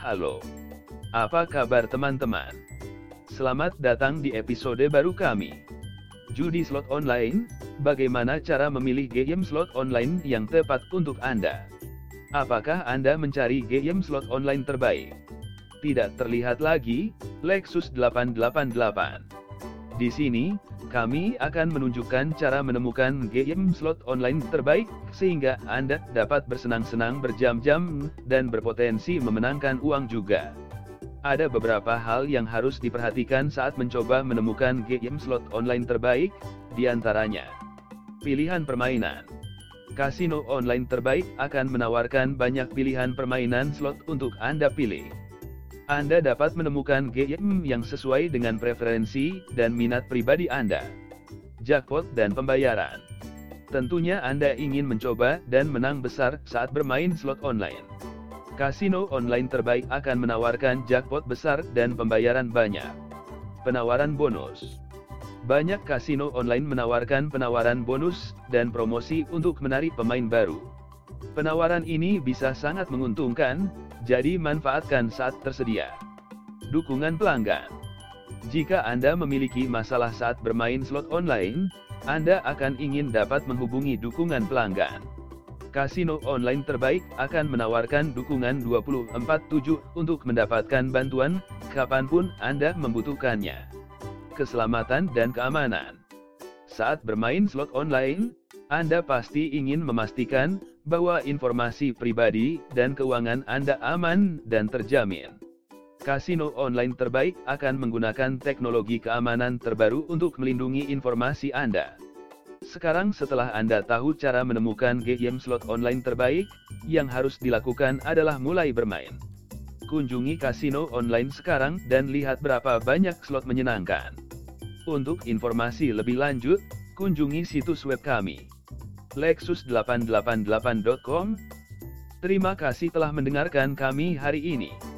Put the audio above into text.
Halo. Apa kabar teman-teman? Selamat datang di episode baru kami. Judi slot online, bagaimana cara memilih game slot online yang tepat untuk Anda? Apakah Anda mencari game slot online terbaik? Tidak terlihat lagi, Lexus 888. Di sini, kami akan menunjukkan cara menemukan game slot online terbaik, sehingga Anda dapat bersenang-senang berjam-jam, dan berpotensi memenangkan uang juga. Ada beberapa hal yang harus diperhatikan saat mencoba menemukan game slot online terbaik, di antaranya Pilihan permainan Kasino online terbaik akan menawarkan banyak pilihan permainan slot untuk Anda pilih. Anda dapat menemukan game yang sesuai dengan preferensi dan minat pribadi Anda. Jackpot dan pembayaran. Tentunya Anda ingin mencoba dan menang besar saat bermain slot online. Kasino online terbaik akan menawarkan jackpot besar dan pembayaran banyak. Penawaran bonus. Banyak kasino online menawarkan penawaran bonus dan promosi untuk menarik pemain baru. Penawaran ini bisa sangat menguntungkan, jadi manfaatkan saat tersedia. Dukungan pelanggan Jika Anda memiliki masalah saat bermain slot online, Anda akan ingin dapat menghubungi dukungan pelanggan. Kasino online terbaik akan menawarkan dukungan 24/7 untuk mendapatkan bantuan kapan pun Anda membutuhkannya. Keselamatan dan keamanan Saat bermain slot online, Anda pasti ingin memastikan bahwa informasi pribadi dan keuangan Anda aman dan terjamin. Kasino online terbaik akan menggunakan teknologi keamanan terbaru untuk melindungi informasi Anda. Sekarang setelah Anda tahu cara menemukan game slot online terbaik, yang harus dilakukan adalah mulai bermain. Kunjungi kasino online sekarang dan lihat berapa banyak slot menyenangkan. Untuk informasi lebih lanjut, kunjungi situs web kami lexus888.com. Terima kasih telah mendengarkan kami hari ini.